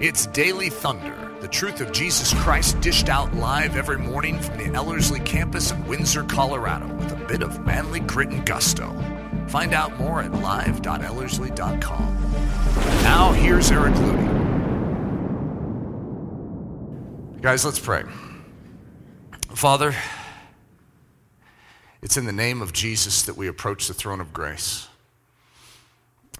It's Daily Thunder, the truth of Jesus Christ dished out live every morning from the Ellerslie campus in Windsor, Colorado, with a bit of manly grit and gusto. Find out more at live.ellerslie.com. Now, here's Eric Ludy. Guys, let's pray. Father, it's in the name of Jesus that we approach the throne of grace.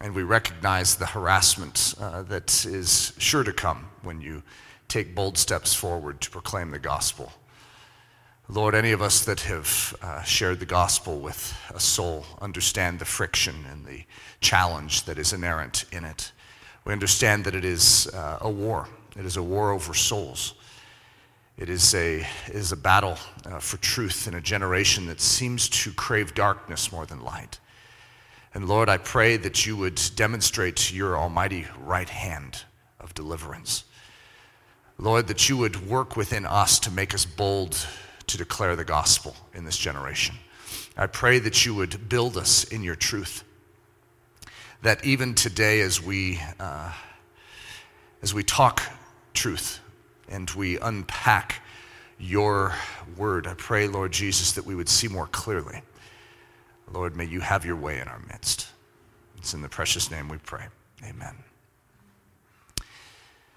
And we recognize the harassment uh, that is sure to come when you take bold steps forward to proclaim the gospel. Lord, any of us that have uh, shared the gospel with a soul understand the friction and the challenge that is inherent in it. We understand that it is uh, a war, it is a war over souls. It is a, it is a battle uh, for truth in a generation that seems to crave darkness more than light. And Lord, I pray that you would demonstrate your almighty right hand of deliverance. Lord, that you would work within us to make us bold to declare the gospel in this generation. I pray that you would build us in your truth. That even today, as we, uh, as we talk truth and we unpack your word, I pray, Lord Jesus, that we would see more clearly Lord, may you have your way in our midst. It's in the precious name we pray. Amen.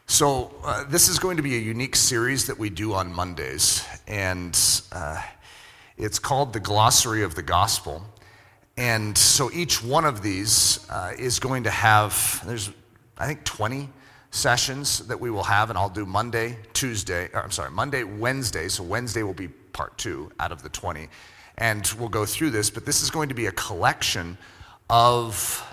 So, uh, this is going to be a unique series that we do on Mondays, and uh, it's called the Glossary of the Gospel. And so, each one of these uh, is going to have, there's, I think, 20 sessions that we will have, and I'll do Monday, Tuesday, I'm sorry, Monday, Wednesday. So, Wednesday will be part two out of the 20 and we'll go through this, but this is going to be a collection of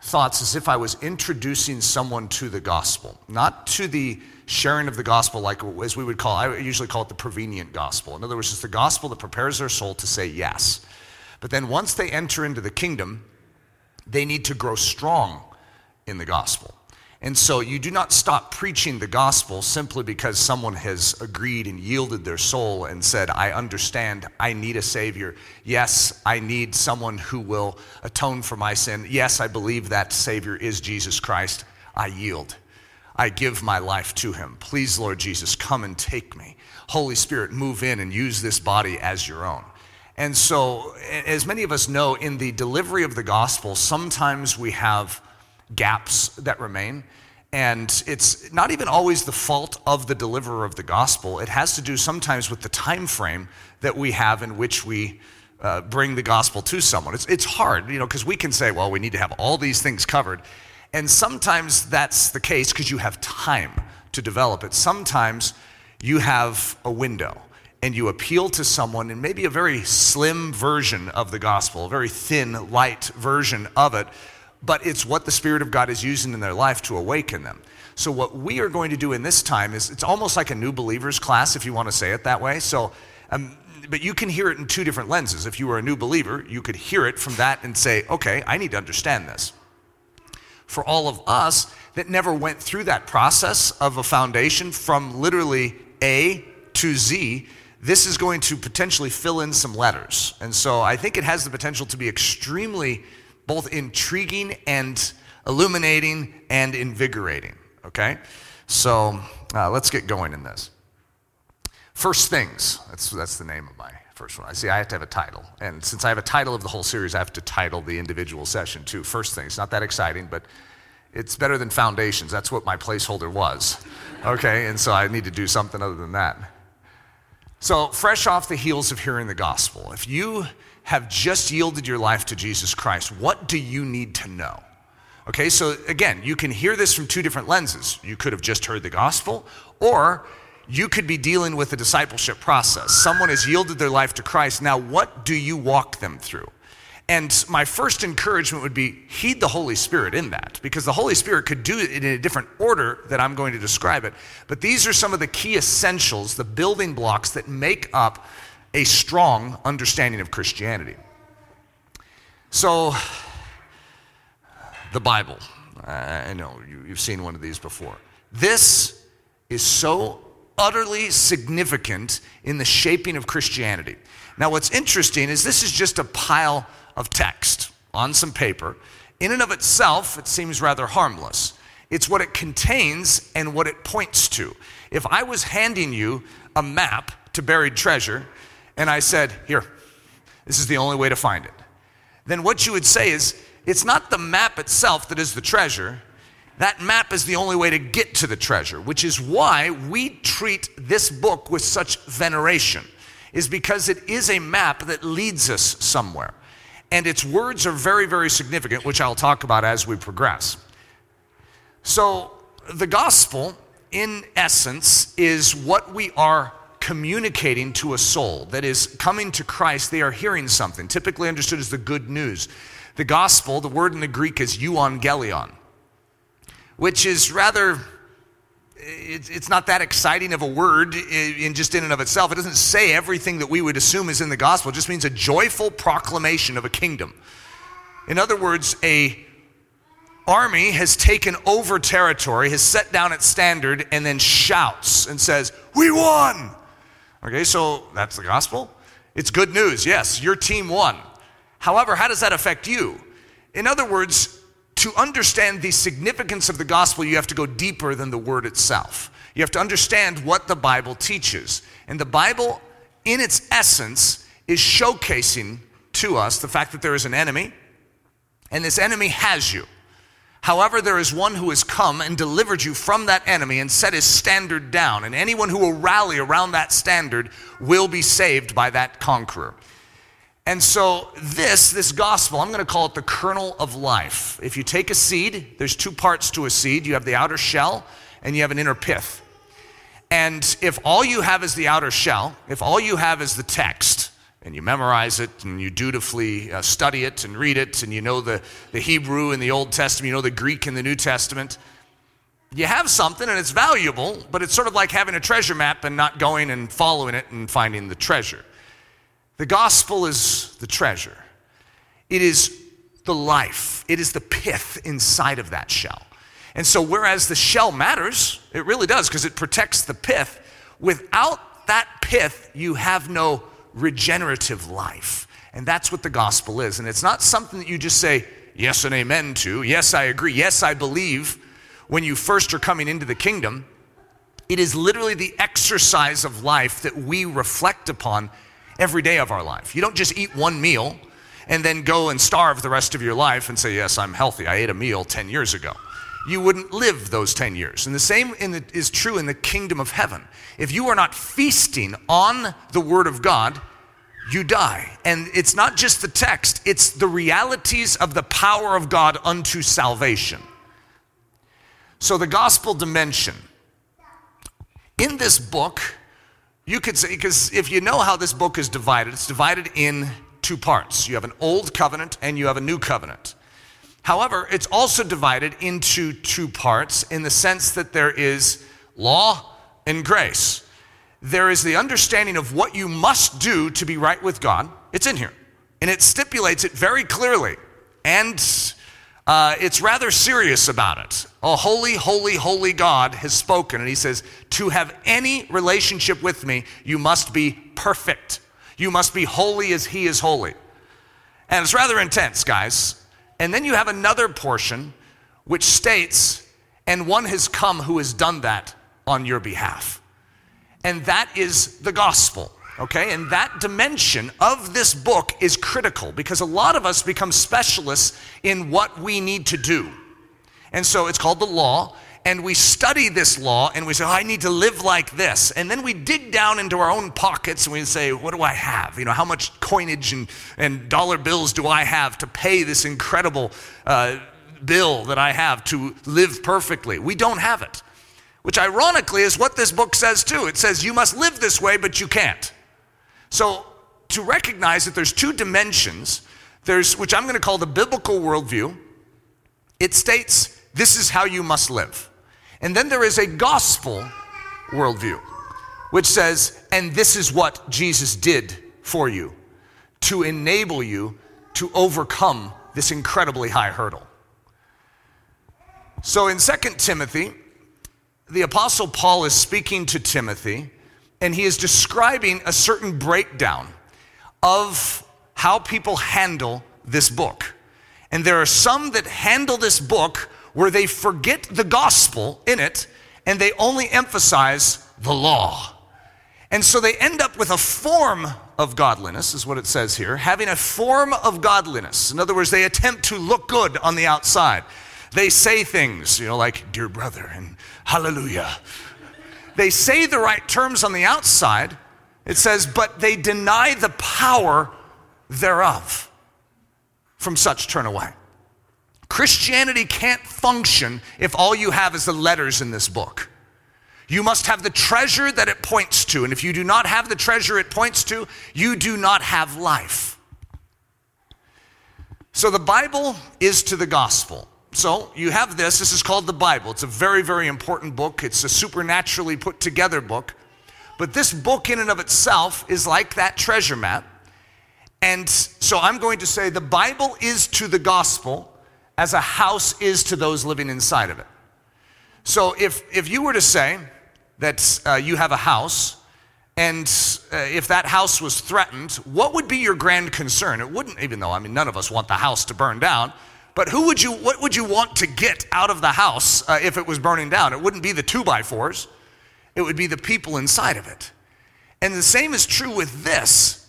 thoughts as if I was introducing someone to the gospel, not to the sharing of the gospel like as we would call I usually call it the prevenient gospel. In other words, it's the gospel that prepares their soul to say yes. But then once they enter into the kingdom, they need to grow strong in the gospel. And so you do not stop preaching the gospel simply because someone has agreed and yielded their soul and said, I understand, I need a Savior. Yes, I need someone who will atone for my sin. Yes, I believe that Savior is Jesus Christ. I yield. I give my life to Him. Please, Lord Jesus, come and take me. Holy Spirit, move in and use this body as your own. And so, as many of us know, in the delivery of the gospel, sometimes we have gaps that remain. And it's not even always the fault of the deliverer of the gospel. It has to do sometimes with the time frame that we have in which we uh, bring the gospel to someone. It's, it's hard, you know, because we can say, well, we need to have all these things covered. And sometimes that's the case because you have time to develop it. Sometimes you have a window and you appeal to someone in maybe a very slim version of the gospel, a very thin, light version of it but it's what the Spirit of God is using in their life to awaken them. So, what we are going to do in this time is it's almost like a new believers class, if you want to say it that way. So, um, but you can hear it in two different lenses. If you were a new believer, you could hear it from that and say, okay, I need to understand this. For all of us that never went through that process of a foundation from literally A to Z, this is going to potentially fill in some letters. And so I think it has the potential to be extremely both intriguing and illuminating and invigorating. Okay? So uh, let's get going in this. First Things, that's, that's the name of my first one. I see I have to have a title. And since I have a title of the whole series, I have to title the individual session too. First Things, not that exciting, but it's better than Foundations. That's what my placeholder was. Okay? And so I need to do something other than that. So, fresh off the heels of hearing the gospel, if you have just yielded your life to Jesus Christ, what do you need to know? Okay, so again, you can hear this from two different lenses. You could have just heard the gospel, or you could be dealing with a discipleship process. Someone has yielded their life to Christ. Now, what do you walk them through? And my first encouragement would be heed the Holy Spirit in that, because the Holy Spirit could do it in a different order that I'm going to describe it. But these are some of the key essentials, the building blocks that make up a strong understanding of Christianity. So, the Bible. I know you've seen one of these before. This is so utterly significant in the shaping of Christianity. Now, what's interesting is this is just a pile of text on some paper. In and of itself, it seems rather harmless. it's what it contains and what it points to. If I was handing you a map to buried treasure and I said, Here, this is the only way to find it, then what you would say is, It's not the map itself that is the treasure. That map is the only way to get to the treasure, which is why we treat this book with such veneration, is because it is a map that leads us somewhere. And its words are very, very significant, which I'll talk about as we progress. So, the gospel, in essence, is what we are communicating to a soul that is coming to Christ. They are hearing something, typically understood as the good news. The gospel, the word in the Greek is euangelion, which is rather it's not that exciting of a word in just in and of itself. It doesn't say everything that we would assume is in the gospel. It just means a joyful proclamation of a kingdom. In other words, a army has taken over territory, has set down its standard, and then shouts and says, We won! Okay, so that's the gospel. It's good news. Yes, your team won. However, how does that affect you? In other words, to understand the significance of the gospel, you have to go deeper than the word itself. You have to understand what the Bible teaches. And the Bible, in its essence, is showcasing to us the fact that there is an enemy, and this enemy has you. However, there is one who has come and delivered you from that enemy and set his standard down. And anyone who will rally around that standard will be saved by that conqueror. And so, this, this gospel, I'm going to call it the kernel of life. If you take a seed, there's two parts to a seed you have the outer shell and you have an inner pith. And if all you have is the outer shell, if all you have is the text, and you memorize it and you dutifully uh, study it and read it and you know the, the Hebrew in the Old Testament, you know the Greek in the New Testament, you have something and it's valuable, but it's sort of like having a treasure map and not going and following it and finding the treasure. The gospel is the treasure, it is the life, it is the pith inside of that shell. And so, whereas the shell matters, it really does because it protects the pith, without that pith, you have no regenerative life. And that's what the gospel is. And it's not something that you just say yes and amen to. Yes, I agree. Yes, I believe when you first are coming into the kingdom. It is literally the exercise of life that we reflect upon every day of our life. You don't just eat one meal and then go and starve the rest of your life and say, Yes, I'm healthy. I ate a meal 10 years ago. You wouldn't live those 10 years. And the same the, is true in the kingdom of heaven. If you are not feasting on the Word of God, you die. And it's not just the text, it's the realities of the power of God unto salvation. So, the gospel dimension. In this book, you could say, because if you know how this book is divided, it's divided in two parts. You have an old covenant and you have a new covenant. However, it's also divided into two parts in the sense that there is law and grace there is the understanding of what you must do to be right with God. It's in here. And it stipulates it very clearly. And uh, it's rather serious about it. A holy, holy, holy God has spoken. And he says, To have any relationship with me, you must be perfect. You must be holy as he is holy. And it's rather intense, guys. And then you have another portion which states, And one has come who has done that on your behalf and that is the gospel. Okay, and that dimension of this book is critical because a lot of us become specialists in what we need to do. And so it's called the law, and we study this law and we say, oh, I need to live like this. And then we dig down into our own pockets and we say, What do I have? You know, how much coinage and, and dollar bills do I have to pay this incredible uh, bill that I have to live perfectly? We don't have it which ironically is what this book says too. It says you must live this way, but you can't. So to recognize that there's two dimensions, there's which I'm going to call the biblical worldview. It states this is how you must live. And then there is a gospel worldview, which says, and this is what Jesus did for you to enable you to overcome this incredibly high hurdle. So in 2 Timothy, the Apostle Paul is speaking to Timothy, and he is describing a certain breakdown of how people handle this book. And there are some that handle this book where they forget the gospel in it and they only emphasize the law. And so they end up with a form of godliness, is what it says here, having a form of godliness. In other words, they attempt to look good on the outside. They say things, you know, like, dear brother, and hallelujah. They say the right terms on the outside. It says, but they deny the power thereof. From such turn away. Christianity can't function if all you have is the letters in this book. You must have the treasure that it points to. And if you do not have the treasure it points to, you do not have life. So the Bible is to the gospel. So you have this. This is called the Bible. It's a very, very important book. It's a supernaturally put together book. But this book, in and of itself, is like that treasure map. And so I'm going to say the Bible is to the gospel as a house is to those living inside of it. So if, if you were to say, that uh, you have a house, and uh, if that house was threatened, what would be your grand concern? It wouldn't, even though, I mean, none of us want the house to burn down, but who would you, what would you want to get out of the house uh, if it was burning down? It wouldn't be the two by fours, it would be the people inside of it. And the same is true with this.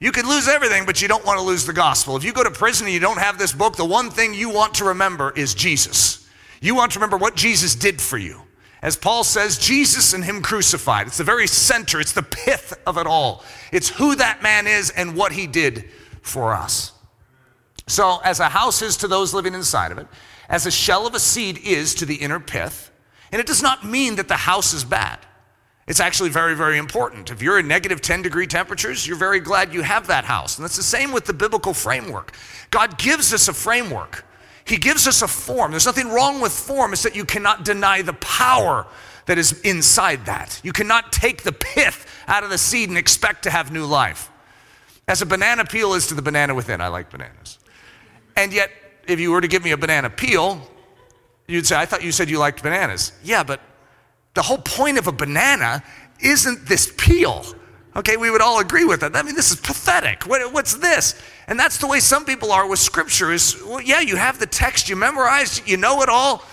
You could lose everything, but you don't want to lose the gospel. If you go to prison and you don't have this book, the one thing you want to remember is Jesus. You want to remember what Jesus did for you. As Paul says, Jesus and Him crucified. It's the very center, it's the pith of it all. It's who that man is and what He did for us. So, as a house is to those living inside of it, as a shell of a seed is to the inner pith, and it does not mean that the house is bad. It's actually very, very important. If you're in negative 10 degree temperatures, you're very glad you have that house. And that's the same with the biblical framework. God gives us a framework. He gives us a form. There's nothing wrong with form, it's that you cannot deny the power that is inside that. You cannot take the pith out of the seed and expect to have new life. As a banana peel is to the banana within. I like bananas. And yet, if you were to give me a banana peel, you'd say, I thought you said you liked bananas. Yeah, but the whole point of a banana isn't this peel. Okay, we would all agree with that. I mean, this is pathetic. What, what's this? And that's the way some people are with scripture is, well, yeah, you have the text, you memorize, you know it all,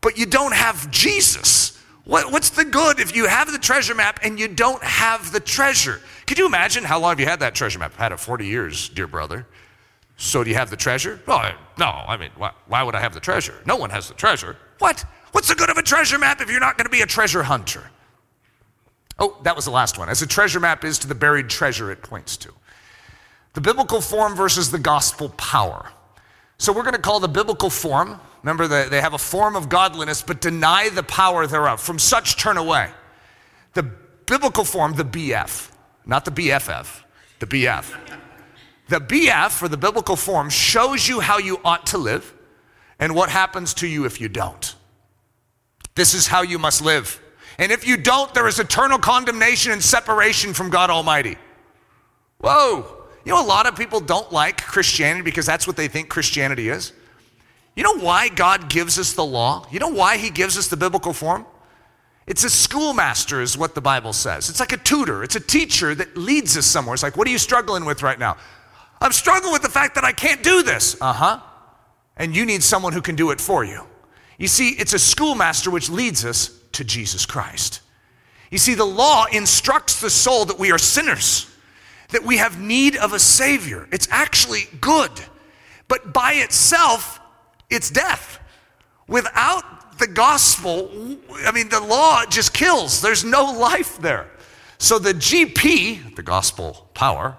but you don't have Jesus. What, what's the good if you have the treasure map and you don't have the treasure? Could you imagine how long have you had that treasure map? I've had it 40 years, dear brother. So do you have the treasure? Oh, no, I mean, why, why would I have the treasure? No one has the treasure. What? What's the good of a treasure map if you're not going to be a treasure hunter? Oh, that was the last one. As a treasure map is to the buried treasure it points to. The biblical form versus the gospel power. So we're going to call the biblical form, remember they have a form of godliness, but deny the power thereof. From such turn away. The biblical form, the BF, not the BFF, the BF. The BF, or the biblical form, shows you how you ought to live and what happens to you if you don't. This is how you must live. And if you don't, there is eternal condemnation and separation from God Almighty. Whoa. You know, a lot of people don't like Christianity because that's what they think Christianity is. You know why God gives us the law? You know why He gives us the biblical form? It's a schoolmaster, is what the Bible says. It's like a tutor, it's a teacher that leads us somewhere. It's like, what are you struggling with right now? I'm struggling with the fact that I can't do this. Uh huh. And you need someone who can do it for you. You see, it's a schoolmaster which leads us to Jesus Christ. You see, the law instructs the soul that we are sinners that we have need of a Savior. It's actually good, but by itself, it's death. Without the gospel, I mean, the law just kills, there's no life there. So the GP, the gospel power,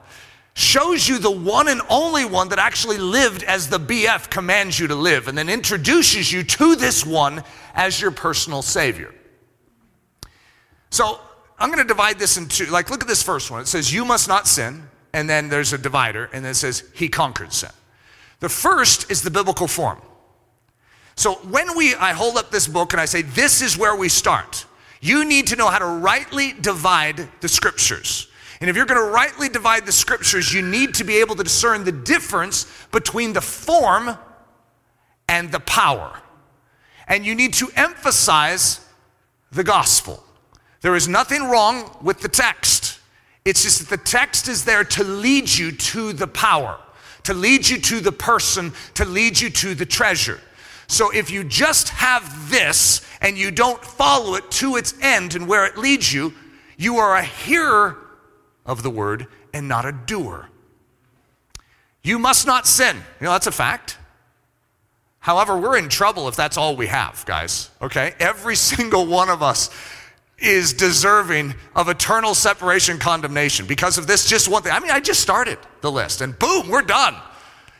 shows you the one and only one that actually lived as the BF commands you to live, and then introduces you to this one as your personal Savior. So I'm going to divide this into, like, look at this first one. It says, You must not sin. And then there's a divider, and then it says, He conquered sin. The first is the biblical form. So when we, I hold up this book and I say, This is where we start. You need to know how to rightly divide the scriptures. And if you're going to rightly divide the scriptures, you need to be able to discern the difference between the form and the power. And you need to emphasize the gospel. There is nothing wrong with the text. It's just that the text is there to lead you to the power, to lead you to the person, to lead you to the treasure. So if you just have this and you don't follow it to its end and where it leads you, you are a hearer of the word and not a doer. You must not sin. You know, that's a fact. However, we're in trouble if that's all we have, guys, okay? Every single one of us is deserving of eternal separation condemnation because of this just one thing. I mean, I just started the list and boom, we're done.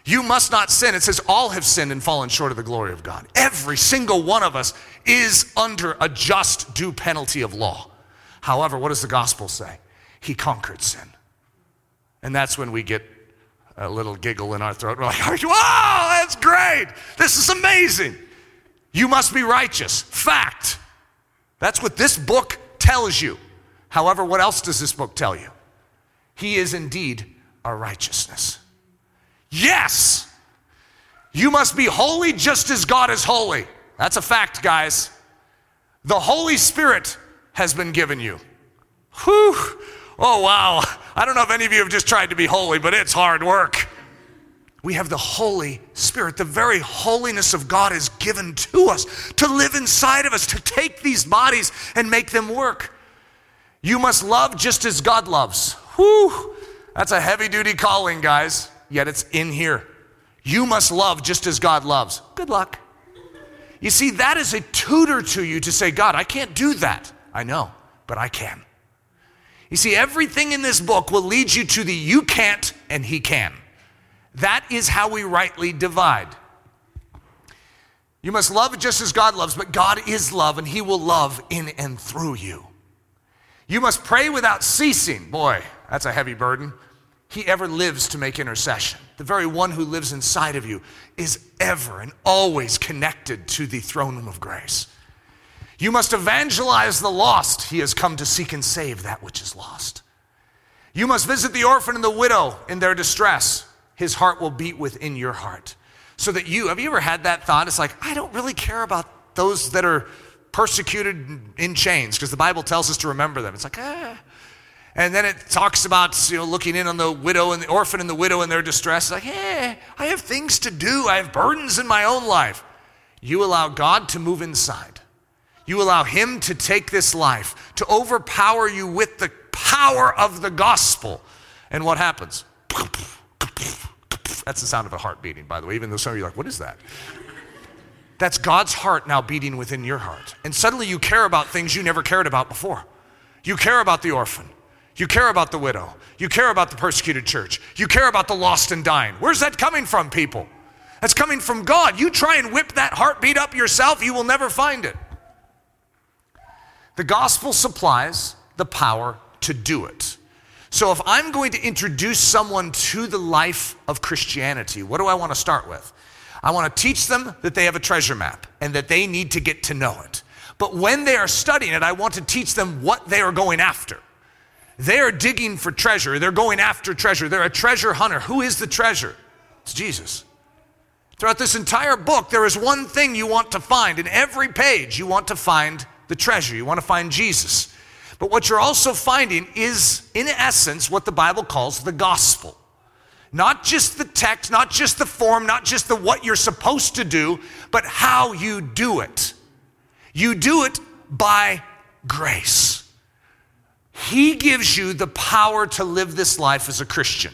You must not sin. It says all have sinned and fallen short of the glory of God. Every single one of us is under a just due penalty of law. However, what does the gospel say? He conquered sin. And that's when we get a little giggle in our throat. We're like, wow, that's great. This is amazing. You must be righteous. Fact. That's what this book tells you. However, what else does this book tell you? He is indeed our righteousness. Yes, you must be holy just as God is holy. That's a fact, guys. The Holy Spirit has been given you. Whew. Oh, wow. I don't know if any of you have just tried to be holy, but it's hard work. We have the Holy Spirit. The very holiness of God is given to us to live inside of us, to take these bodies and make them work. You must love just as God loves. Whew. That's a heavy duty calling, guys, yet it's in here. You must love just as God loves. Good luck. You see, that is a tutor to you to say, God, I can't do that. I know, but I can. You see, everything in this book will lead you to the you can't and he can. That is how we rightly divide. You must love just as God loves, but God is love and he will love in and through you. You must pray without ceasing. Boy, that's a heavy burden. He ever lives to make intercession. The very one who lives inside of you is ever and always connected to the throne room of grace. You must evangelize the lost. He has come to seek and save that which is lost. You must visit the orphan and the widow in their distress. His heart will beat within your heart. So that you, have you ever had that thought? It's like, I don't really care about those that are persecuted in chains, because the Bible tells us to remember them. It's like, ah. And then it talks about you know looking in on the widow and the orphan and the widow in their distress. It's like, hey, I have things to do. I have burdens in my own life. You allow God to move inside. You allow Him to take this life, to overpower you with the power of the gospel. And what happens? That's the sound of a heart beating, by the way, even though some of you are like, what is that? That's God's heart now beating within your heart. And suddenly you care about things you never cared about before. You care about the orphan. You care about the widow. You care about the persecuted church. You care about the lost and dying. Where's that coming from, people? That's coming from God. You try and whip that heartbeat up yourself, you will never find it. The gospel supplies the power to do it. So, if I'm going to introduce someone to the life of Christianity, what do I want to start with? I want to teach them that they have a treasure map and that they need to get to know it. But when they are studying it, I want to teach them what they are going after. They are digging for treasure, they're going after treasure. They're a treasure hunter. Who is the treasure? It's Jesus. Throughout this entire book, there is one thing you want to find. In every page, you want to find the treasure. You want to find Jesus. But what you're also finding is, in essence, what the Bible calls the gospel. Not just the text, not just the form, not just the what you're supposed to do, but how you do it. You do it by grace. He gives you the power to live this life as a Christian.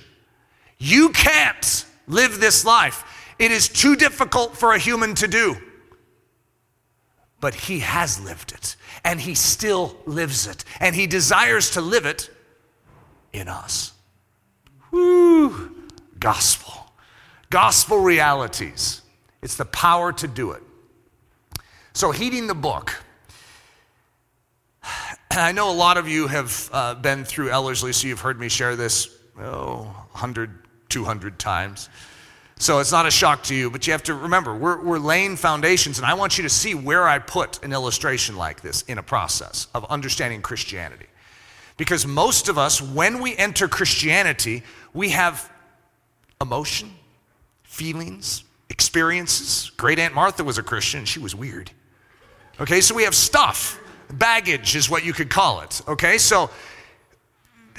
You can't live this life. It is too difficult for a human to do but he has lived it and he still lives it and he desires to live it in us. Woo! Gospel. Gospel realities. It's the power to do it. So, heeding the book. I know a lot of you have uh, been through Ellerslie, so you've heard me share this, oh, 100, 200 times. So it's not a shock to you, but you have to remember, we're, we're laying foundations, and I want you to see where I put an illustration like this in a process of understanding Christianity. Because most of us, when we enter Christianity, we have emotion, feelings, experiences. Great Aunt Martha was a Christian, she was weird. Okay, so we have stuff. Baggage is what you could call it. Okay, so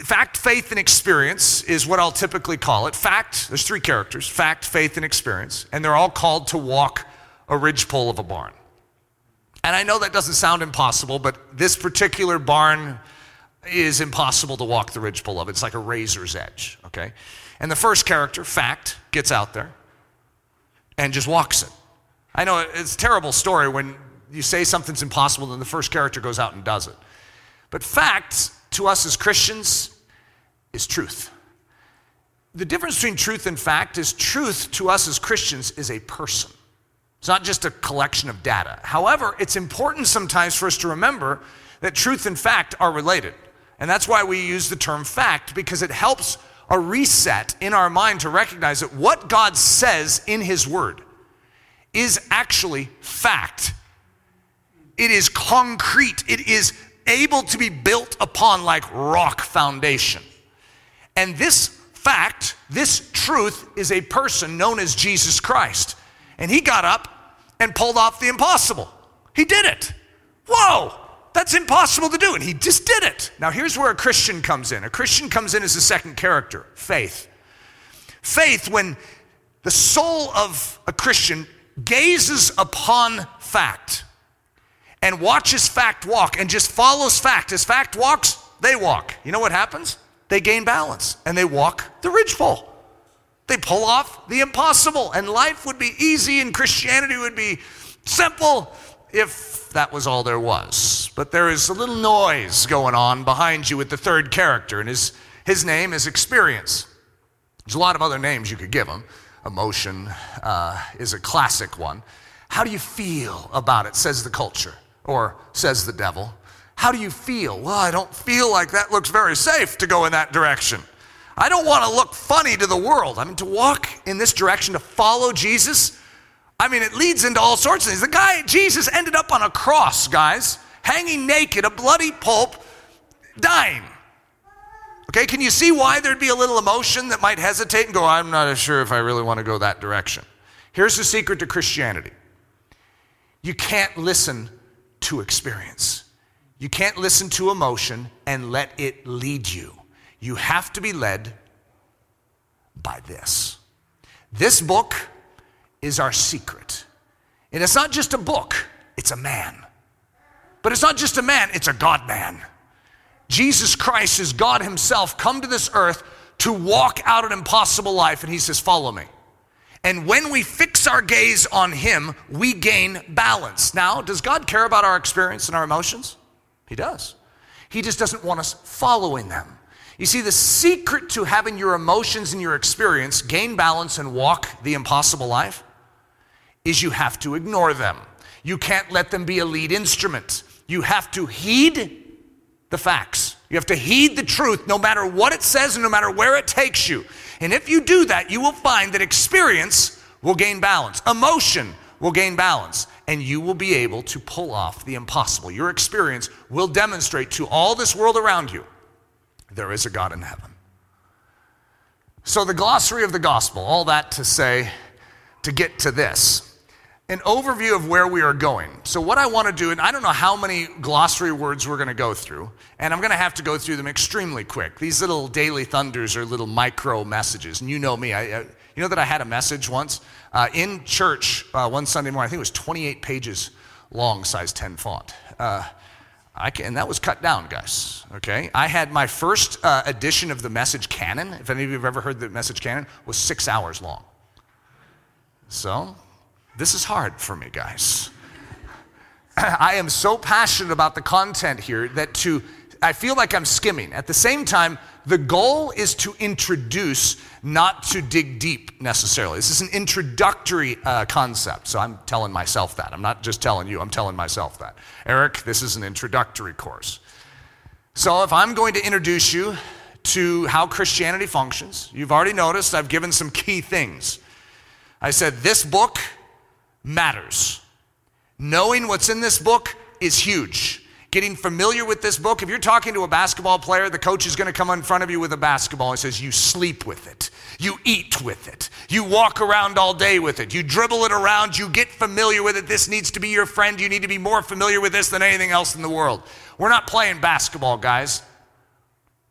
fact, faith, and experience is what I'll typically call it. Fact, there's three characters fact, faith, and experience, and they're all called to walk a ridgepole of a barn. And I know that doesn't sound impossible, but this particular barn is impossible to walk the ridgepole of. It's like a razor's edge, okay? And the first character, Fact, gets out there and just walks it. I know it's a terrible story when you say something's impossible and the first character goes out and does it. But fact to us as Christians is truth. The difference between truth and fact is truth to us as Christians is a person. It's not just a collection of data. However, it's important sometimes for us to remember that truth and fact are related. And that's why we use the term fact, because it helps a reset in our mind to recognize that what God says in His Word is actually fact. It is concrete, it is able to be built upon like rock foundation. And this fact, this truth, is a person known as Jesus Christ. And he got up and pulled off the impossible. He did it. Whoa, that's impossible to do. And he just did it. Now, here's where a Christian comes in a Christian comes in as a second character faith. Faith, when the soul of a Christian gazes upon fact and watches fact walk and just follows fact. As fact walks, they walk. You know what happens? They gain balance and they walk the ridgepole. They pull off the impossible, and life would be easy and Christianity would be simple if that was all there was. But there is a little noise going on behind you with the third character, and his, his name is experience. There's a lot of other names you could give him. Emotion uh, is a classic one. How do you feel about it, says the culture, or says the devil? How do you feel? Well, I don't feel like that looks very safe to go in that direction. I don't want to look funny to the world. I mean, to walk in this direction, to follow Jesus, I mean, it leads into all sorts of things. The guy, Jesus, ended up on a cross, guys, hanging naked, a bloody pulp, dying. Okay, can you see why there'd be a little emotion that might hesitate and go, I'm not sure if I really want to go that direction? Here's the secret to Christianity you can't listen to experience, you can't listen to emotion and let it lead you. You have to be led by this. This book is our secret. And it's not just a book, it's a man. But it's not just a man, it's a God man. Jesus Christ is God Himself come to this earth to walk out an impossible life, and He says, Follow me. And when we fix our gaze on Him, we gain balance. Now, does God care about our experience and our emotions? He does. He just doesn't want us following them. You see, the secret to having your emotions and your experience gain balance and walk the impossible life is you have to ignore them. You can't let them be a lead instrument. You have to heed the facts. You have to heed the truth no matter what it says and no matter where it takes you. And if you do that, you will find that experience will gain balance, emotion will gain balance, and you will be able to pull off the impossible. Your experience will demonstrate to all this world around you there is a God in heaven. So, the glossary of the gospel, all that to say, to get to this an overview of where we are going. So, what I want to do, and I don't know how many glossary words we're going to go through, and I'm going to have to go through them extremely quick. These little daily thunders are little micro messages, and you know me. I, I you know that I had a message once uh, in church uh, one Sunday morning. I think it was 28 pages long, size 10 font. Uh, I can, and that was cut down, guys. Okay, I had my first uh, edition of the Message Canon. If any of you have ever heard the Message Canon, was six hours long. So, this is hard for me, guys. I am so passionate about the content here that to I feel like I'm skimming. At the same time, the goal is to introduce, not to dig deep necessarily. This is an introductory uh, concept, so I'm telling myself that. I'm not just telling you, I'm telling myself that. Eric, this is an introductory course. So if I'm going to introduce you to how Christianity functions, you've already noticed I've given some key things. I said, this book matters. Knowing what's in this book is huge getting familiar with this book. If you're talking to a basketball player, the coach is going to come in front of you with a basketball and says, You sleep with it, you eat with it, you walk around all day with it, you dribble it around, you get familiar with it. This needs to be your friend. You need to be more familiar with this than anything else in the world. We're not playing basketball, guys,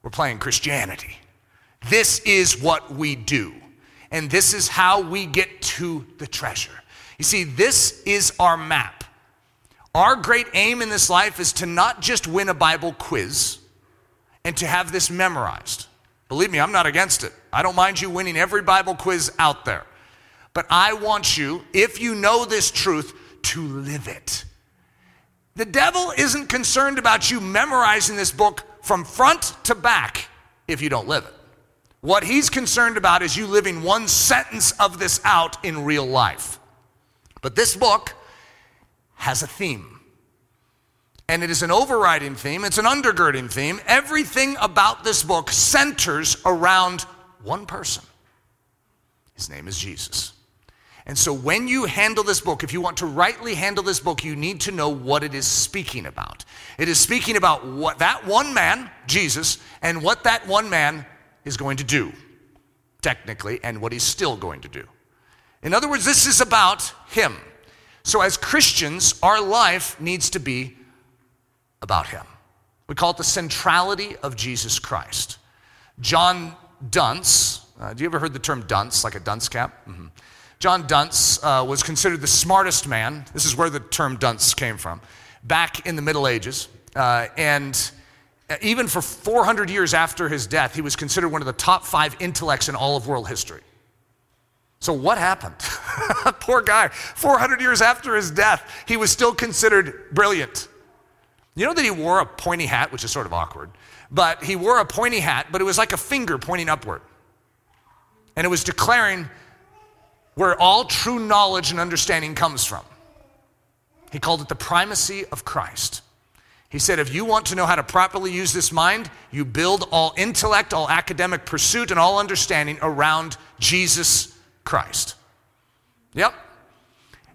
we're playing Christianity. This is what we do, and this is how we get to the treasure. You see, this is our map. Our great aim in this life is to not just win a Bible quiz and to have this memorized. Believe me, I'm not against it. I don't mind you winning every Bible quiz out there. But I want you, if you know this truth, to live it. The devil isn't concerned about you memorizing this book from front to back if you don't live it. What he's concerned about is you living one sentence of this out in real life. But this book has a theme. And it is an overriding theme, it's an undergirding theme. Everything about this book centers around one person. His name is Jesus. And so, when you handle this book, if you want to rightly handle this book, you need to know what it is speaking about. It is speaking about what that one man, Jesus, and what that one man is going to do, technically, and what he's still going to do. In other words, this is about him. So, as Christians, our life needs to be about him. We call it the centrality of Jesus Christ. John Duns, uh, do you ever heard the term dunce, like a dunce cap? Mm-hmm. John Duns uh, was considered the smartest man. This is where the term dunce came from, back in the Middle Ages. Uh, and even for 400 years after his death, he was considered one of the top five intellects in all of world history. So, what happened? Poor guy. 400 years after his death, he was still considered brilliant. You know that he wore a pointy hat, which is sort of awkward, but he wore a pointy hat, but it was like a finger pointing upward. And it was declaring where all true knowledge and understanding comes from. He called it the primacy of Christ. He said, if you want to know how to properly use this mind, you build all intellect, all academic pursuit, and all understanding around Jesus Christ. Yep.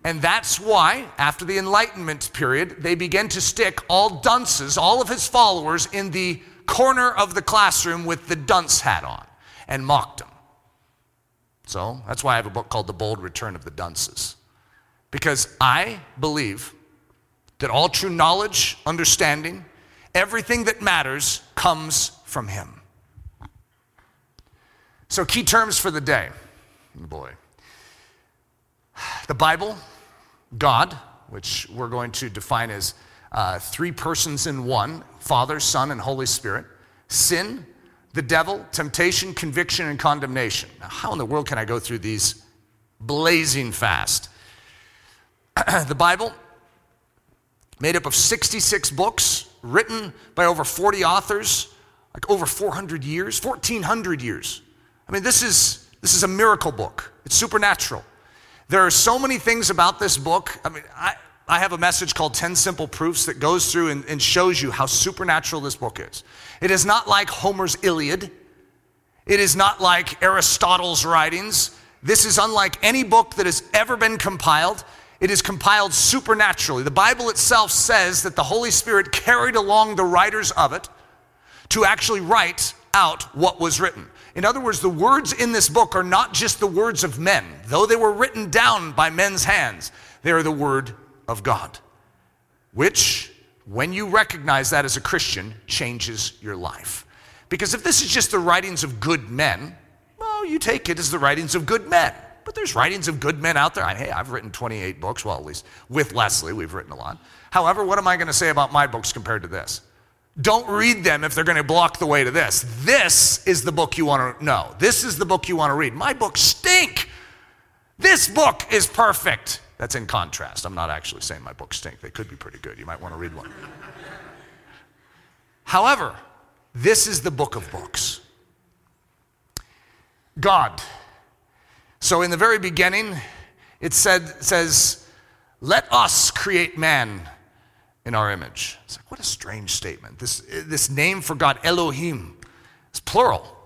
And that's why, after the Enlightenment period, they began to stick all dunces, all of his followers, in the corner of the classroom with the dunce hat on and mocked him. So that's why I have a book called The Bold Return of the Dunces. Because I believe that all true knowledge, understanding, everything that matters comes from Him. So, key terms for the day. Boy. The Bible, God, which we're going to define as uh, three persons in one Father, Son, and Holy Spirit. Sin, the devil, temptation, conviction, and condemnation. Now, how in the world can I go through these blazing fast? the Bible, made up of 66 books, written by over 40 authors, like over 400 years, 1400 years. I mean, this is, this is a miracle book, it's supernatural. There are so many things about this book. I mean, I, I have a message called 10 Simple Proofs that goes through and, and, shows you how supernatural this book is. It is not like Homer's Iliad, it is not like Aristotle's writings. This is unlike any book that has ever been compiled. It is compiled supernaturally. The Bible itself says that the Holy Spirit carried along the writers of it to actually write out what was written. In other words, the words in this book are not just the words of men, though they were written down by men's hands, they are the word of God, which, when you recognize that as a Christian, changes your life. Because if this is just the writings of good men, well, you take it as the writings of good men. But there's writings of good men out there. I, hey, I've written 28 books, well, at least with Leslie, we've written a lot. However, what am I going to say about my books compared to this? Don't read them if they're going to block the way to this. This is the book you want to know. This is the book you want to read. My books stink. This book is perfect. That's in contrast. I'm not actually saying my books stink. They could be pretty good. You might want to read one. However, this is the book of books. God. So in the very beginning, it said, says, let us create man in our image. It's like, what a strange statement. This, this name for God, Elohim, is plural.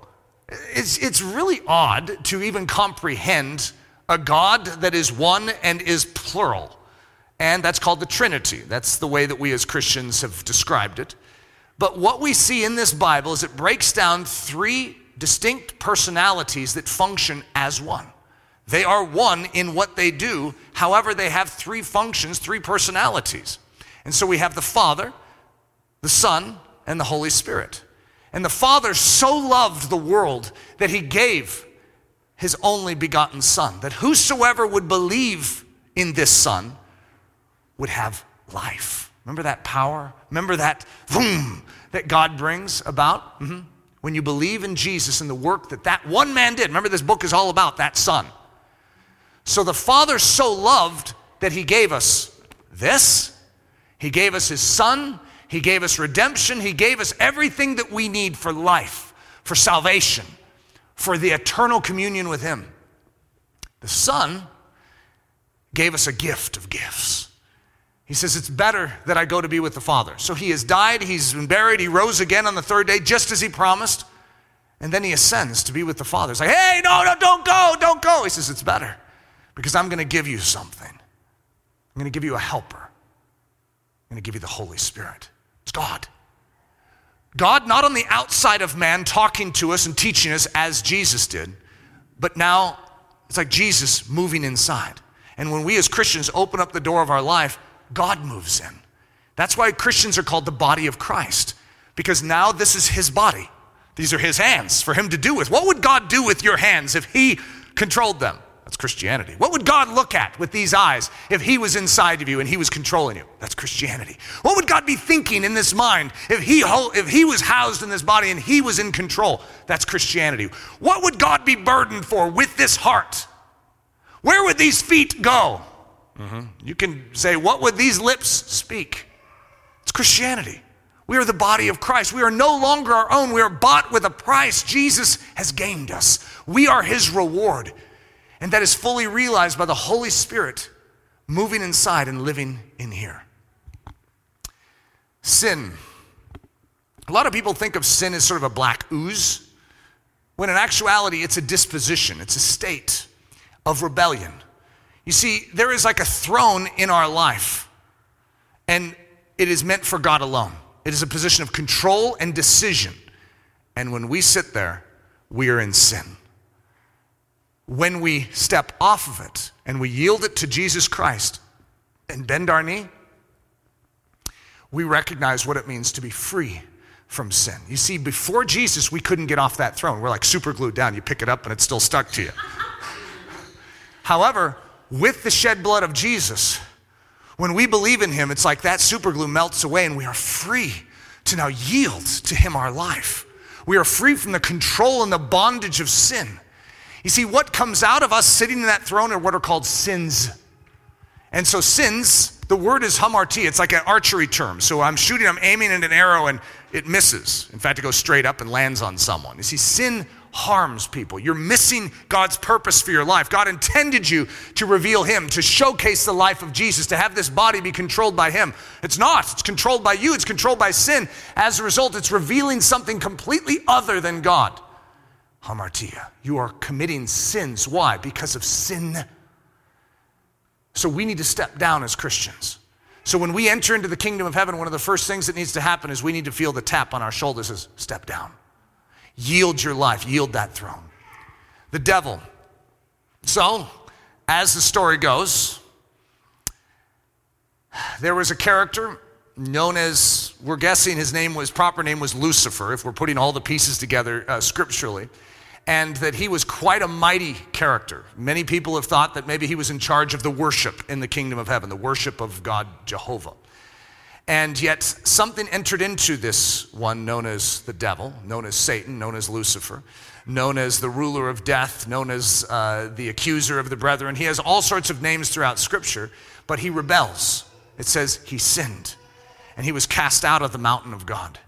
It's, it's really odd to even comprehend a God that is one and is plural. And that's called the Trinity. That's the way that we as Christians have described it. But what we see in this Bible is it breaks down three distinct personalities that function as one. They are one in what they do, however, they have three functions, three personalities. And so we have the Father, the Son, and the Holy Spirit. And the Father so loved the world that he gave his only begotten Son, that whosoever would believe in this Son would have life. Remember that power? Remember that boom that God brings about? Mm-hmm. When you believe in Jesus and the work that that one man did. Remember, this book is all about that Son. So the Father so loved that He gave us this, He gave us His Son, He gave us redemption, He gave us everything that we need for life, for salvation, for the eternal communion with Him. The Son gave us a gift of gifts. He says, It's better that I go to be with the Father. So he has died, he's been buried, he rose again on the third day, just as he promised. And then he ascends to be with the Father. It's like, Hey, no, no, don't go, don't go. He says, It's better because I'm going to give you something. I'm going to give you a helper. I'm going to give you the Holy Spirit. It's God. God, not on the outside of man, talking to us and teaching us as Jesus did, but now it's like Jesus moving inside. And when we as Christians open up the door of our life, God moves in. That's why Christians are called the body of Christ, because now this is his body. These are his hands for him to do with. What would God do with your hands if he controlled them? That's Christianity. What would God look at with these eyes if He was inside of you and He was controlling you? That's Christianity. What would God be thinking in this mind if He, if he was housed in this body and He was in control? That's Christianity. What would God be burdened for with this heart? Where would these feet go? Mm-hmm. You can say, What would these lips speak? It's Christianity. We are the body of Christ. We are no longer our own. We are bought with a price. Jesus has gained us. We are His reward. And that is fully realized by the Holy Spirit moving inside and living in here. Sin. A lot of people think of sin as sort of a black ooze, when in actuality, it's a disposition, it's a state of rebellion. You see, there is like a throne in our life, and it is meant for God alone. It is a position of control and decision. And when we sit there, we are in sin when we step off of it and we yield it to Jesus Christ and bend our knee, we recognize what it means to be free from sin. You see, before Jesus, we couldn't get off that throne. We're like super glued down. You pick it up and it's still stuck to you. However, with the shed blood of Jesus, when we believe in him, it's like that super glue melts away and we are free to now yield to him our life. We are free from the control and the bondage of sin. You see, what comes out of us sitting in that throne are what are called sins. And so, sins, the word is hamarti. It's like an archery term. So, I'm shooting, I'm aiming at an arrow, and it misses. In fact, it goes straight up and lands on someone. You see, sin harms people. You're missing God's purpose for your life. God intended you to reveal Him, to showcase the life of Jesus, to have this body be controlled by Him. It's not. It's controlled by you, it's controlled by sin. As a result, it's revealing something completely other than God hamartia. You are committing sins. Why? Because of sin. So we need to step down as Christians. So when we enter into the kingdom of heaven, one of the first things that needs to happen is we need to feel the tap on our shoulders is step down. Yield your life, yield that throne. The devil. So, as the story goes, there was a character known as, we're guessing his name was, proper name was Lucifer, if we're putting all the pieces together uh, scripturally and that he was quite a mighty character. Many people have thought that maybe he was in charge of the worship in the kingdom of heaven, the worship of God Jehovah. And yet, something entered into this one known as the devil, known as Satan, known as Lucifer, known as the ruler of death, known as uh, the accuser of the brethren. He has all sorts of names throughout Scripture, but he rebels. It says he sinned, and he was cast out of the mountain of God.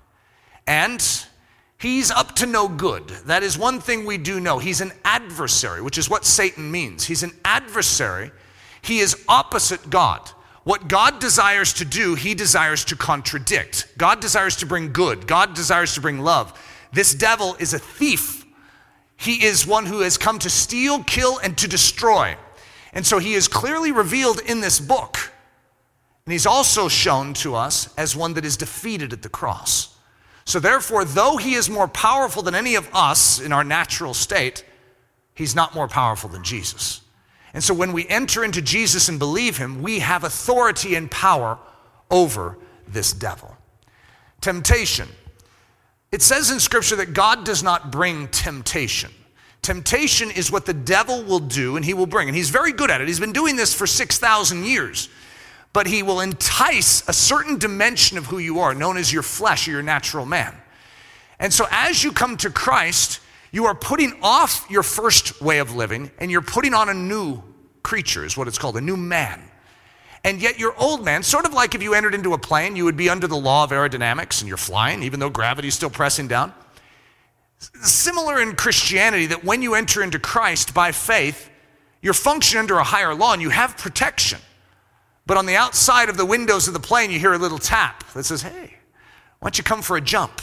And He's up to no good. That is one thing we do know. He's an adversary, which is what Satan means. He's an adversary. He is opposite God. What God desires to do, he desires to contradict. God desires to bring good, God desires to bring love. This devil is a thief. He is one who has come to steal, kill, and to destroy. And so he is clearly revealed in this book. And he's also shown to us as one that is defeated at the cross. So, therefore, though he is more powerful than any of us in our natural state, he's not more powerful than Jesus. And so, when we enter into Jesus and believe him, we have authority and power over this devil. Temptation. It says in Scripture that God does not bring temptation. Temptation is what the devil will do and he will bring. And he's very good at it. He's been doing this for 6,000 years. But he will entice a certain dimension of who you are, known as your flesh or your natural man. And so as you come to Christ, you are putting off your first way of living and you're putting on a new creature, is what it's called, a new man. And yet, your old man, sort of like if you entered into a plane, you would be under the law of aerodynamics and you're flying, even though gravity is still pressing down. Similar in Christianity, that when you enter into Christ by faith, you're functioning under a higher law and you have protection. But on the outside of the windows of the plane, you hear a little tap that says, Hey, why don't you come for a jump?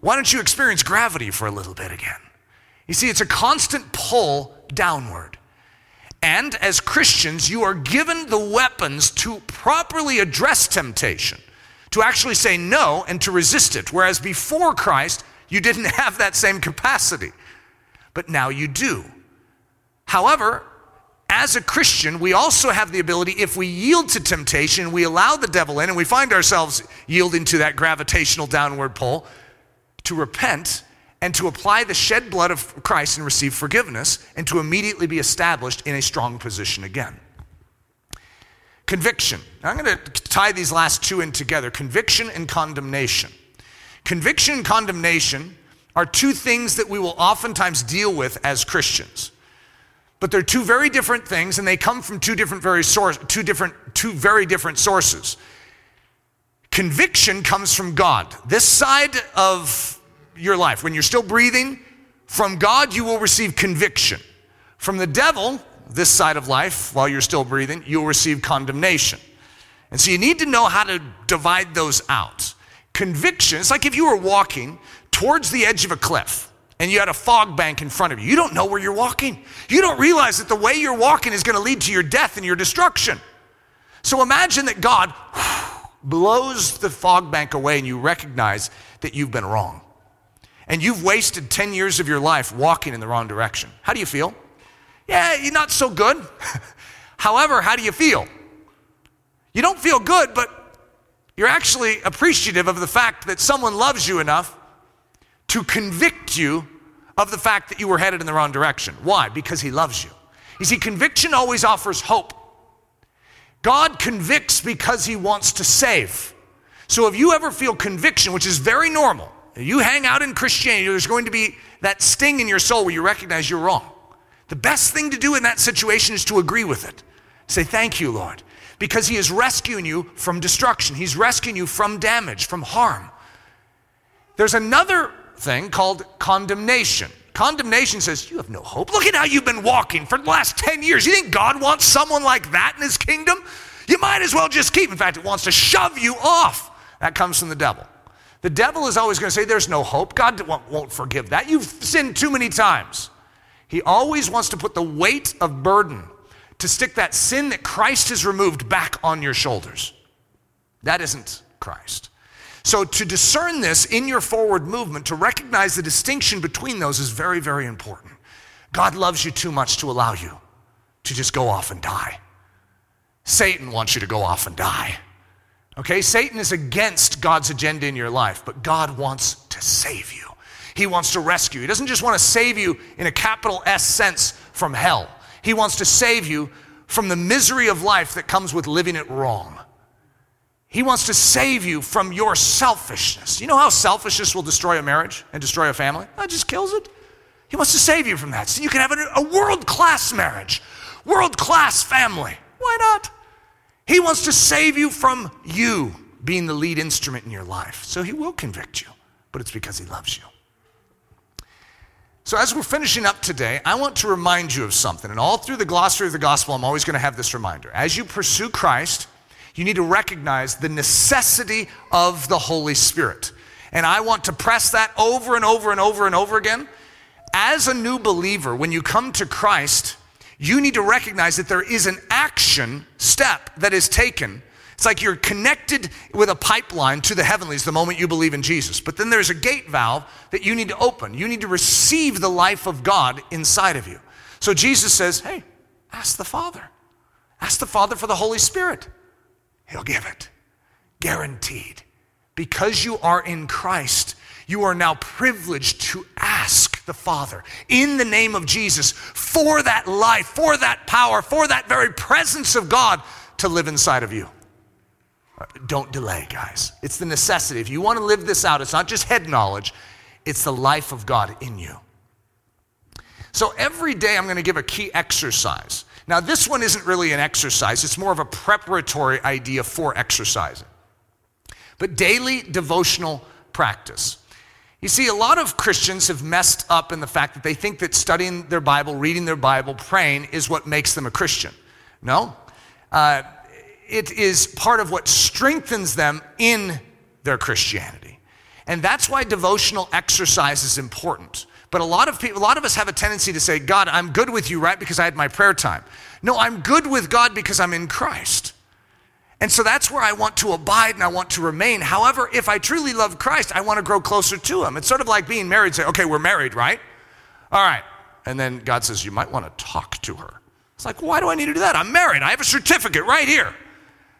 Why don't you experience gravity for a little bit again? You see, it's a constant pull downward. And as Christians, you are given the weapons to properly address temptation, to actually say no and to resist it. Whereas before Christ, you didn't have that same capacity. But now you do. However, as a Christian, we also have the ability, if we yield to temptation, we allow the devil in, and we find ourselves yielding to that gravitational downward pull, to repent and to apply the shed blood of Christ and receive forgiveness, and to immediately be established in a strong position again. Conviction. I'm going to tie these last two in together conviction and condemnation. Conviction and condemnation are two things that we will oftentimes deal with as Christians. But they're two very different things, and they come from two different, very source, two different, two very different sources. Conviction comes from God. This side of your life, when you're still breathing, from God you will receive conviction. From the devil, this side of life, while you're still breathing, you'll receive condemnation. And so you need to know how to divide those out. Conviction, it's like if you were walking towards the edge of a cliff and you had a fog bank in front of you. You don't know where you're walking. You don't realize that the way you're walking is going to lead to your death and your destruction. So imagine that God blows the fog bank away and you recognize that you've been wrong and you've wasted 10 years of your life walking in the wrong direction. How do you feel? Yeah, you're not so good. However, how do you feel? You don't feel good, but you're actually appreciative of the fact that someone loves you enough to convict you of the fact that you were headed in the wrong direction. Why? Because he loves you. You see, conviction always offers hope. God convicts because he wants to save. So if you ever feel conviction, which is very normal, you hang out in Christianity, there's going to be that sting in your soul where you recognize you're wrong. The best thing to do in that situation is to agree with it. Say, Thank you, Lord, because He is rescuing you from destruction, He's rescuing you from damage, from harm. There's another thing called condemnation. Condemnation says, You have no hope. Look at how you've been walking for the last 10 years. You think God wants someone like that in His kingdom? You might as well just keep. In fact, it wants to shove you off. That comes from the devil. The devil is always going to say, There's no hope. God won't forgive that. You've sinned too many times. He always wants to put the weight of burden to stick that sin that Christ has removed back on your shoulders. That isn't Christ. So, to discern this in your forward movement, to recognize the distinction between those is very, very important. God loves you too much to allow you to just go off and die. Satan wants you to go off and die. Okay, Satan is against God's agenda in your life, but God wants to save you. He wants to rescue. He doesn't just want to save you in a capital S sense from hell. He wants to save you from the misery of life that comes with living it wrong. He wants to save you from your selfishness. You know how selfishness will destroy a marriage and destroy a family? It just kills it. He wants to save you from that so you can have a, world class marriage, world class family. Why not? He wants to save you from you being the lead instrument in your life. So he will convict you, but it's because he loves you. So, as we're finishing up today, I want to remind you of something. And all through the glossary of the gospel, I'm always going to have this reminder. As you pursue Christ, you need to recognize the necessity of the Holy Spirit. And I want to press that over and over and over and over again. As a new believer, when you come to Christ, you need to recognize that there is an action step that is taken. It's like you're connected with a pipeline to the heavenlies the moment you believe in Jesus. But then there's a gate valve that you need to open. You need to receive the life of God inside of you. So Jesus says, Hey, ask the Father. Ask the Father for the Holy Spirit. He'll give it. Guaranteed. Because you are in Christ, you are now privileged to ask the Father in the name of Jesus for that life, for that power, for that very presence of God to live inside of you. Uh, don't delay, guys. It's the necessity. If you want to live this out, it's not just head knowledge, it's the life of God in you. So every day I'm going to give a key exercise. Now, this one isn't really an exercise, it's more of a preparatory idea for exercising. But daily devotional practice. You see, a lot of Christians have messed up in the fact that they think that studying their Bible, reading their Bible, praying is what makes them a Christian. No. Uh, it is part of what strengthens them in their Christianity. And that's why devotional exercise is important. But a lot of people, a lot of us have a tendency to say, God, I'm good with you, right? Because I had my prayer time. No, I'm good with God because I'm in Christ. And so that's where I want to abide and I want to remain. However, if I truly love Christ, I want to grow closer to Him. It's sort of like being married. Say, okay, we're married, right? All right. And then God says, you might want to talk to her. It's like, why do I need to do that? I'm married. I have a certificate right here.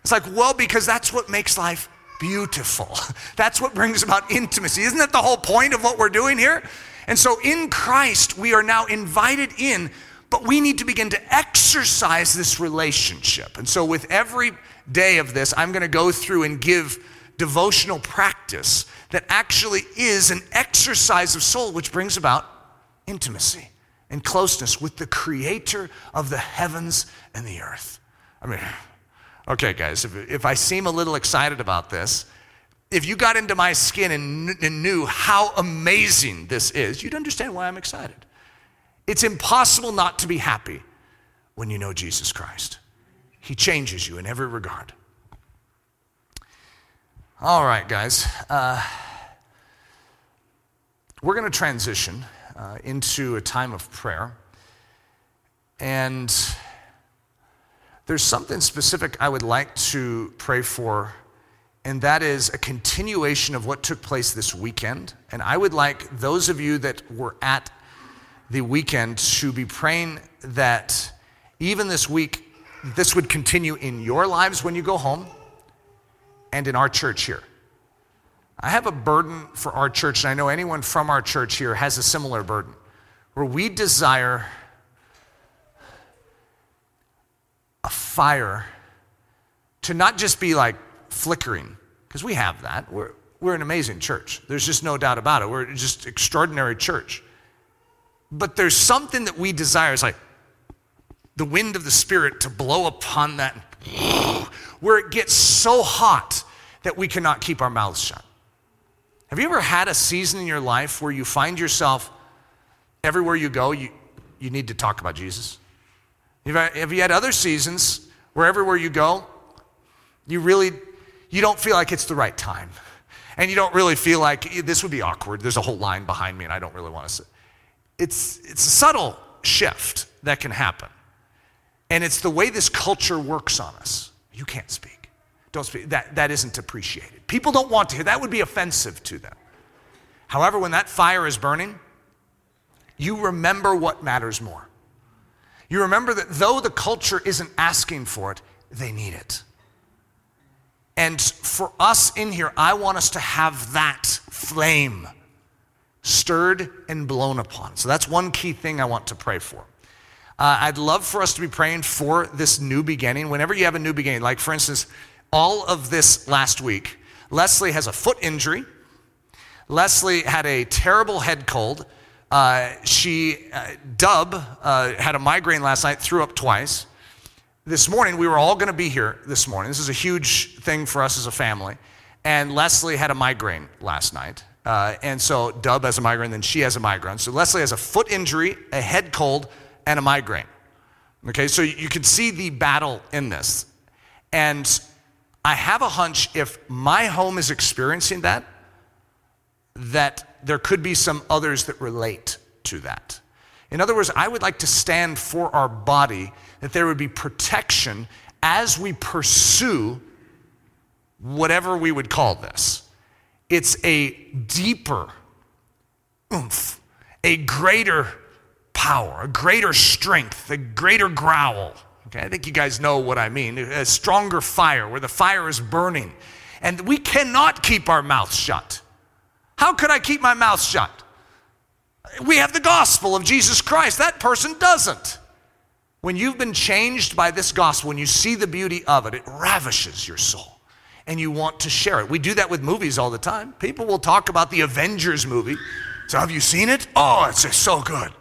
It's like, well, because that's what makes life beautiful. That's what brings about intimacy. Isn't that the whole point of what we're doing here? And so in Christ, we are now invited in, but we need to begin to exercise this relationship. And so with every day of this, I'm going to go through and give devotional practice that actually is an exercise of soul, which brings about intimacy and closeness with the creator of the heavens and the earth. I mean, okay, guys, if, if I seem a little excited about this, if you got into my skin and, and knew how amazing this is, you'd understand why I'm excited. It's impossible not to be happy when you know Jesus Christ. He changes you in every regard. All right, guys. Uh, we're going to transition uh, into a time of prayer. And there's something specific I would like to pray for and that is a continuation of what took place this weekend. And I would like those of you that were at the weekend to be praying that even this week, this would continue in your lives when you go home and in our church here. I have a burden for our church, and I know anyone from our church here has a similar burden, where we desire a fire to not just be like flickering, because we have that. We're, we're an amazing church. There's just no doubt about it. We're just extraordinary church. But there's something that we desire. It's like the wind of the Spirit to blow upon that, where it gets so hot that we cannot keep our mouths shut. Have you ever had a season in your life where you find yourself everywhere you go, you, you need to talk about Jesus? Have you had other seasons where everywhere you go, you really you don't feel like it's the right time. And you don't really feel like this would be awkward. There's a whole line behind me and I don't really want to sit. It's, it's a subtle shift that can happen. And it's the way this culture works on us. You can't speak. Don't speak. That, that isn't appreciated. People don't want to hear. That would be offensive to them. However, when that fire is burning, you remember what matters more. You remember that though the culture isn't asking for it, they need it. And for us in here, I want us to have that flame stirred and blown upon. So that's one key thing I want to pray for. Uh, I'd love for us to be praying for this new beginning. Whenever you have a new beginning, like for instance, all of this last week, Leslie has a foot injury. Leslie had a terrible head cold. Uh, she, uh, Dub, uh, had a migraine last night, threw up twice this morning, we were all going to be here this morning. This is a huge thing for us as a family. And Leslie had a migraine last night. Uh, and so Dub has a migraine, then she has a migraine. So Leslie has a foot injury, a head cold, and a migraine. Okay, so you can see the battle in this. And I have a hunch if my home is experiencing that, that there could be some others that relate to that. In other words, I would like to stand for our body that there would be protection as we pursue whatever we would call this. It's a deeper oomph, a greater power, a greater strength, a greater growl. Okay, I think you guys know what I mean. A stronger fire where the fire is burning. And we cannot keep our mouths shut. How could I keep my mouth shut? We have the gospel of Jesus Christ. That person doesn't. When you've been changed by this gospel, when you see the beauty of it, it ravishes your soul and you want to share it. We do that with movies all the time. People will talk about the Avengers movie. So, have you seen it? Oh, it's just so good.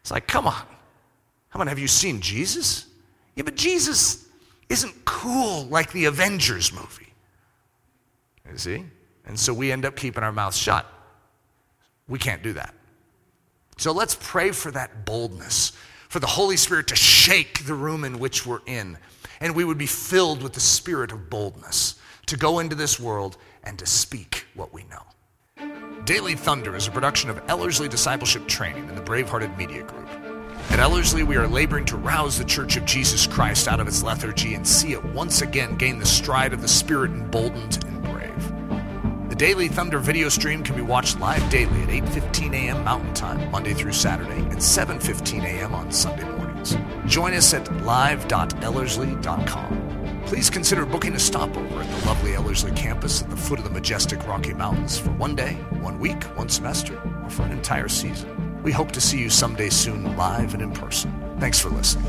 It's like, come on. Come on, have you seen Jesus? Yeah, but Jesus isn't cool like the Avengers movie. You see? And so we end up keeping our mouths shut. We can't do that. So let's pray for that boldness, for the Holy Spirit to shake the room in which we're in, and we would be filled with the spirit of boldness to go into this world and to speak what we know. Daily Thunder is a production of Ellerslie Discipleship Training and the Bravehearted Media Group. At Ellerslie, we are laboring to rouse the Church of Jesus Christ out of its lethargy and see it once again gain the stride of the Spirit emboldened and. The Daily Thunder video stream can be watched live daily at 8:15 a.m. Mountain Time, Monday through Saturday, and 7:15 a.m. on Sunday mornings. Join us at live.ellerslie.com. Please consider booking a stopover at the lovely Ellerslie campus at the foot of the majestic Rocky Mountains for one day, one week, one semester, or for an entire season. We hope to see you someday soon, live and in person. Thanks for listening.